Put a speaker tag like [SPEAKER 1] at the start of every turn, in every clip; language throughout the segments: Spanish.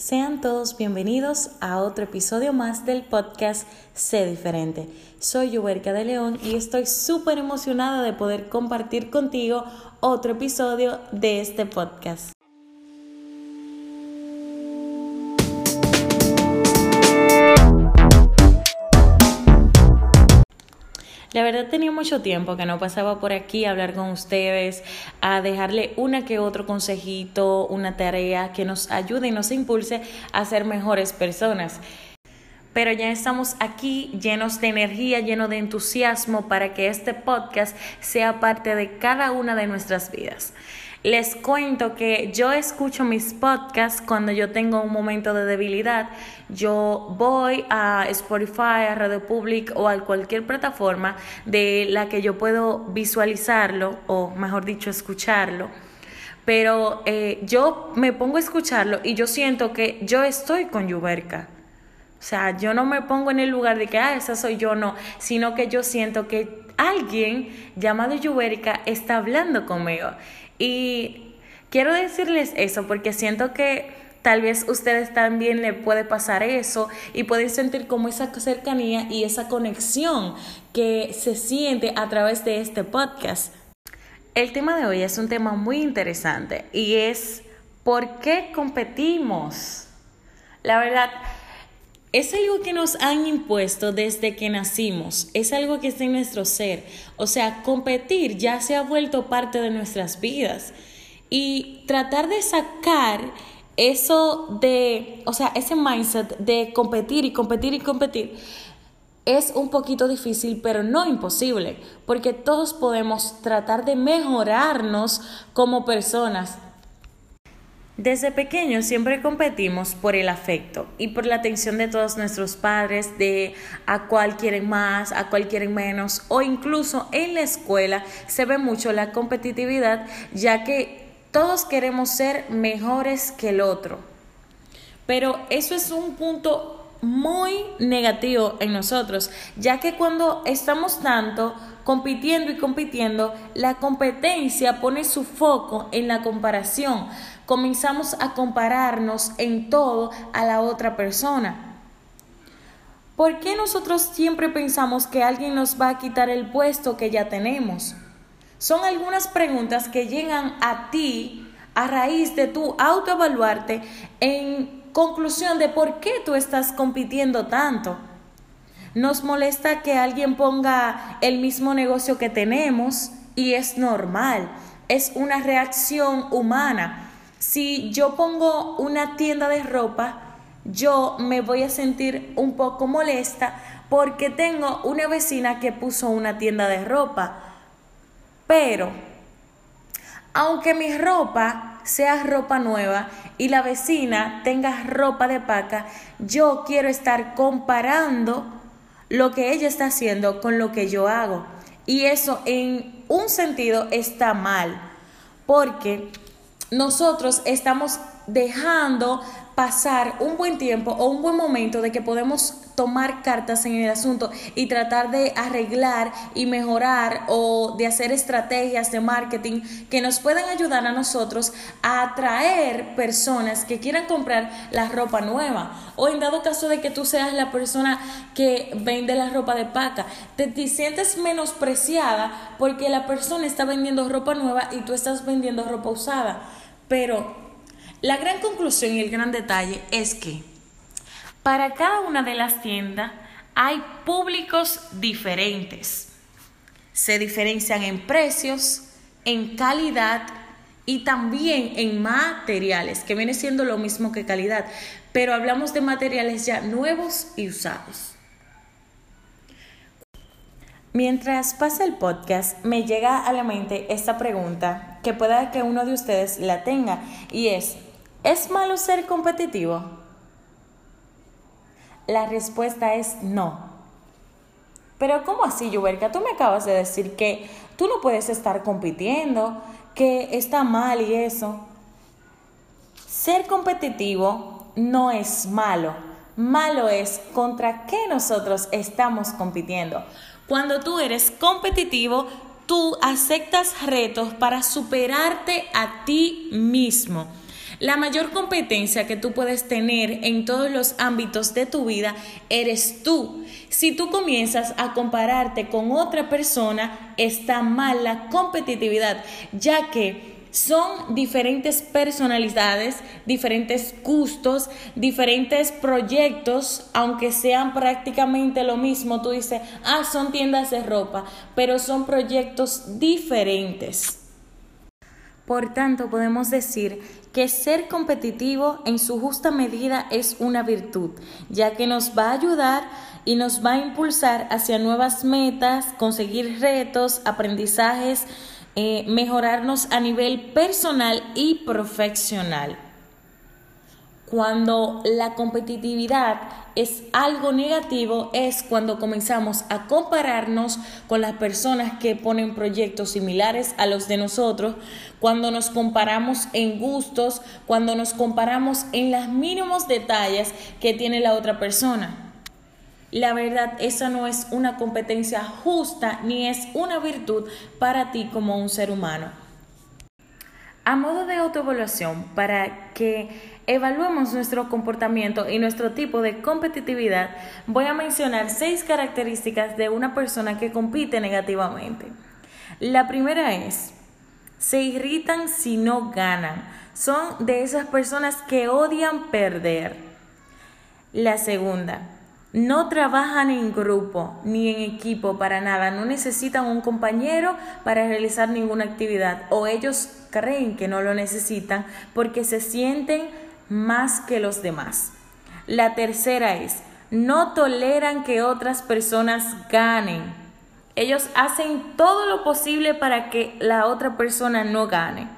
[SPEAKER 1] Sean todos bienvenidos a otro episodio más del podcast Sé Diferente. Soy Yuberca de León y estoy súper emocionada de poder compartir contigo otro episodio de este podcast. La verdad tenía mucho tiempo que no pasaba por aquí a hablar con ustedes, a dejarle una que otro consejito, una tarea que nos ayude y nos impulse a ser mejores personas. Pero ya estamos aquí llenos de energía, llenos de entusiasmo para que este podcast sea parte de cada una de nuestras vidas. Les cuento que yo escucho mis podcasts cuando yo tengo un momento de debilidad. Yo voy a Spotify, a Radio Public o a cualquier plataforma de la que yo puedo visualizarlo o mejor dicho escucharlo. Pero eh, yo me pongo a escucharlo y yo siento que yo estoy con Yuberka. O sea, yo no me pongo en el lugar de que, ah, esa soy yo, no, sino que yo siento que alguien llamado Yuberka está hablando conmigo. Y quiero decirles eso porque siento que tal vez ustedes también le puede pasar eso y pueden sentir como esa cercanía y esa conexión que se siente a través de este podcast. El tema de hoy es un tema muy interesante y es ¿por qué competimos? La verdad, es algo que nos han impuesto desde que nacimos, es algo que está en nuestro ser. O sea, competir ya se ha vuelto parte de nuestras vidas. Y tratar de sacar eso de, o sea, ese mindset de competir y competir y competir es un poquito difícil, pero no imposible, porque todos podemos tratar de mejorarnos como personas, desde pequeños siempre competimos por el afecto y por la atención de todos nuestros padres, de a cuál quieren más, a cuál quieren menos, o incluso en la escuela se ve mucho la competitividad, ya que todos queremos ser mejores que el otro. Pero eso es un punto muy negativo en nosotros, ya que cuando estamos tanto compitiendo y compitiendo, la competencia pone su foco en la comparación comenzamos a compararnos en todo a la otra persona. ¿Por qué nosotros siempre pensamos que alguien nos va a quitar el puesto que ya tenemos? Son algunas preguntas que llegan a ti a raíz de tu autoevaluarte en conclusión de por qué tú estás compitiendo tanto. Nos molesta que alguien ponga el mismo negocio que tenemos y es normal, es una reacción humana. Si yo pongo una tienda de ropa, yo me voy a sentir un poco molesta porque tengo una vecina que puso una tienda de ropa. Pero, aunque mi ropa sea ropa nueva y la vecina tenga ropa de paca, yo quiero estar comparando lo que ella está haciendo con lo que yo hago. Y eso en un sentido está mal, porque nosotros estamos dejando pasar un buen tiempo o un buen momento de que podemos tomar cartas en el asunto y tratar de arreglar y mejorar o de hacer estrategias de marketing que nos puedan ayudar a nosotros a atraer personas que quieran comprar la ropa nueva o en dado caso de que tú seas la persona que vende la ropa de paca, te, te sientes menospreciada porque la persona está vendiendo ropa nueva y tú estás vendiendo ropa usada. Pero la gran conclusión y el gran detalle es que para cada una de las tiendas hay públicos diferentes. Se diferencian en precios, en calidad y también en materiales, que viene siendo lo mismo que calidad, pero hablamos de materiales ya nuevos y usados. Mientras pasa el podcast, me llega a la mente esta pregunta que pueda que uno de ustedes la tenga y es, ¿es malo ser competitivo? La respuesta es no. Pero ¿cómo así, Yuberka? Tú me acabas de decir que tú no puedes estar compitiendo, que está mal y eso. Ser competitivo no es malo. Malo es contra qué nosotros estamos compitiendo. Cuando tú eres competitivo, tú aceptas retos para superarte a ti mismo. La mayor competencia que tú puedes tener en todos los ámbitos de tu vida eres tú. Si tú comienzas a compararte con otra persona, está mal la competitividad, ya que son diferentes personalidades, diferentes gustos, diferentes proyectos, aunque sean prácticamente lo mismo. Tú dices, ah, son tiendas de ropa, pero son proyectos diferentes. Por tanto, podemos decir que ser competitivo en su justa medida es una virtud, ya que nos va a ayudar y nos va a impulsar hacia nuevas metas, conseguir retos, aprendizajes, eh, mejorarnos a nivel personal y profesional. Cuando la competitividad es algo negativo es cuando comenzamos a compararnos con las personas que ponen proyectos similares a los de nosotros, cuando nos comparamos en gustos, cuando nos comparamos en los mínimos detalles que tiene la otra persona. La verdad, esa no es una competencia justa ni es una virtud para ti como un ser humano. A modo de autoevaluación, para que evaluemos nuestro comportamiento y nuestro tipo de competitividad, voy a mencionar seis características de una persona que compite negativamente. La primera es, se irritan si no ganan. Son de esas personas que odian perder. La segunda, no trabajan en grupo ni en equipo para nada, no necesitan un compañero para realizar ninguna actividad o ellos creen que no lo necesitan porque se sienten más que los demás. La tercera es, no toleran que otras personas ganen. Ellos hacen todo lo posible para que la otra persona no gane.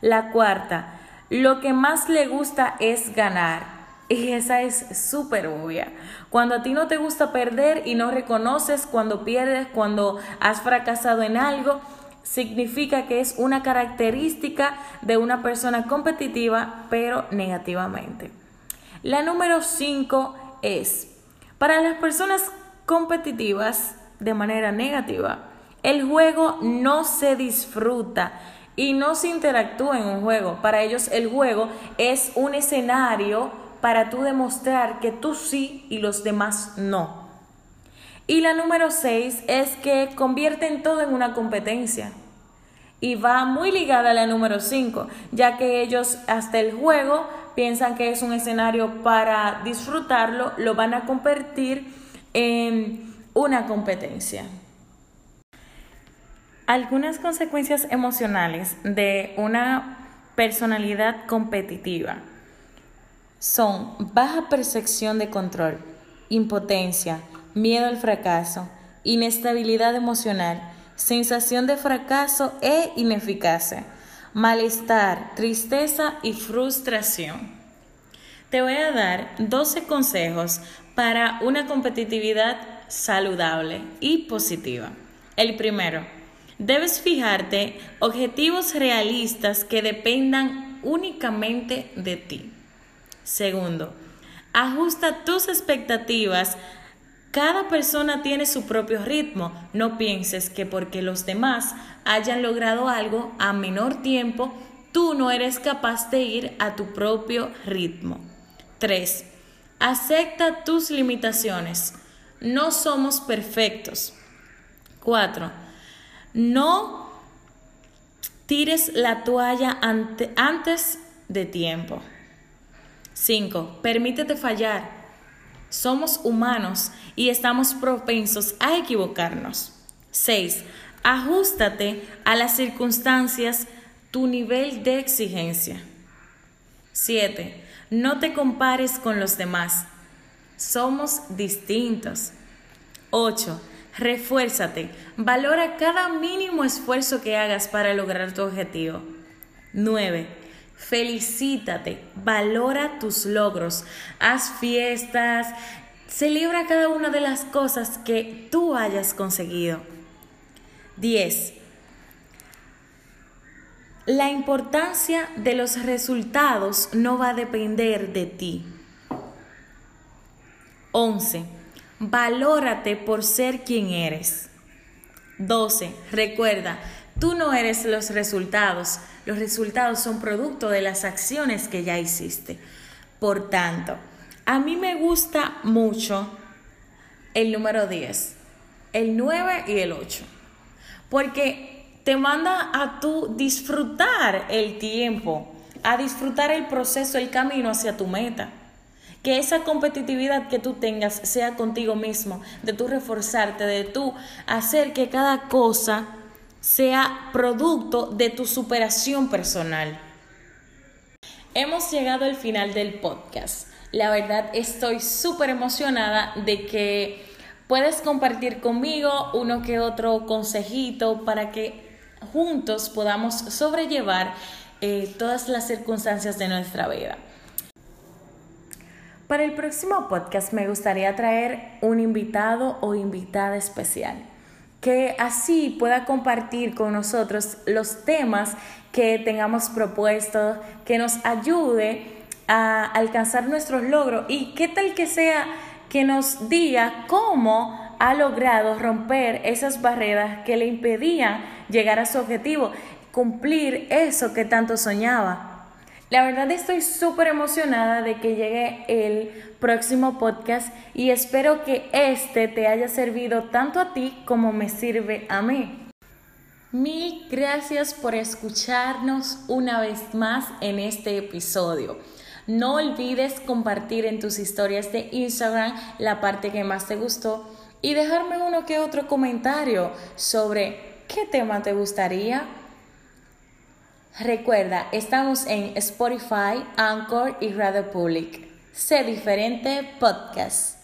[SPEAKER 1] La cuarta, lo que más le gusta es ganar. Y esa es súper obvia. Cuando a ti no te gusta perder y no reconoces cuando pierdes, cuando has fracasado en algo, significa que es una característica de una persona competitiva, pero negativamente. La número 5 es, para las personas competitivas de manera negativa, el juego no se disfruta y no se interactúa en un juego. Para ellos el juego es un escenario para tú demostrar que tú sí y los demás no. Y la número seis es que convierten todo en una competencia. Y va muy ligada a la número cinco, ya que ellos hasta el juego piensan que es un escenario para disfrutarlo, lo van a convertir en una competencia. Algunas consecuencias emocionales de una personalidad competitiva son baja percepción de control, impotencia, miedo al fracaso, inestabilidad emocional, sensación de fracaso e ineficacia, malestar, tristeza y frustración. Te voy a dar 12 consejos para una competitividad saludable y positiva. El primero, debes fijarte objetivos realistas que dependan únicamente de ti. Segundo, ajusta tus expectativas. Cada persona tiene su propio ritmo. No pienses que porque los demás hayan logrado algo a menor tiempo, tú no eres capaz de ir a tu propio ritmo. 3. Acepta tus limitaciones. No somos perfectos. 4. No tires la toalla antes de tiempo. 5. Permítete fallar. Somos humanos y estamos propensos a equivocarnos. 6. Ajustate a las circunstancias tu nivel de exigencia. 7. No te compares con los demás. Somos distintos. 8. Refuérzate. Valora cada mínimo esfuerzo que hagas para lograr tu objetivo. 9 felicítate, valora tus logros, haz fiestas, celebra cada una de las cosas que tú hayas conseguido. 10. La importancia de los resultados no va a depender de ti. 11. Valórate por ser quien eres. 12. Recuerda, Tú no eres los resultados, los resultados son producto de las acciones que ya hiciste. Por tanto, a mí me gusta mucho el número 10, el 9 y el 8, porque te manda a tú disfrutar el tiempo, a disfrutar el proceso, el camino hacia tu meta. Que esa competitividad que tú tengas sea contigo mismo, de tú reforzarte, de tú hacer que cada cosa sea producto de tu superación personal. Hemos llegado al final del podcast. La verdad estoy súper emocionada de que puedes compartir conmigo uno que otro consejito para que juntos podamos sobrellevar eh, todas las circunstancias de nuestra vida. Para el próximo podcast me gustaría traer un invitado o invitada especial que así pueda compartir con nosotros los temas que tengamos propuestos, que nos ayude a alcanzar nuestros logros y qué tal que sea que nos diga cómo ha logrado romper esas barreras que le impedían llegar a su objetivo, cumplir eso que tanto soñaba. La verdad estoy súper emocionada de que llegue el próximo podcast y espero que este te haya servido tanto a ti como me sirve a mí. Mil gracias por escucharnos una vez más en este episodio. No olvides compartir en tus historias de Instagram la parte que más te gustó y dejarme uno que otro comentario sobre qué tema te gustaría Recuerda, estamos en Spotify, Anchor y Radio Public. Sé diferente podcast.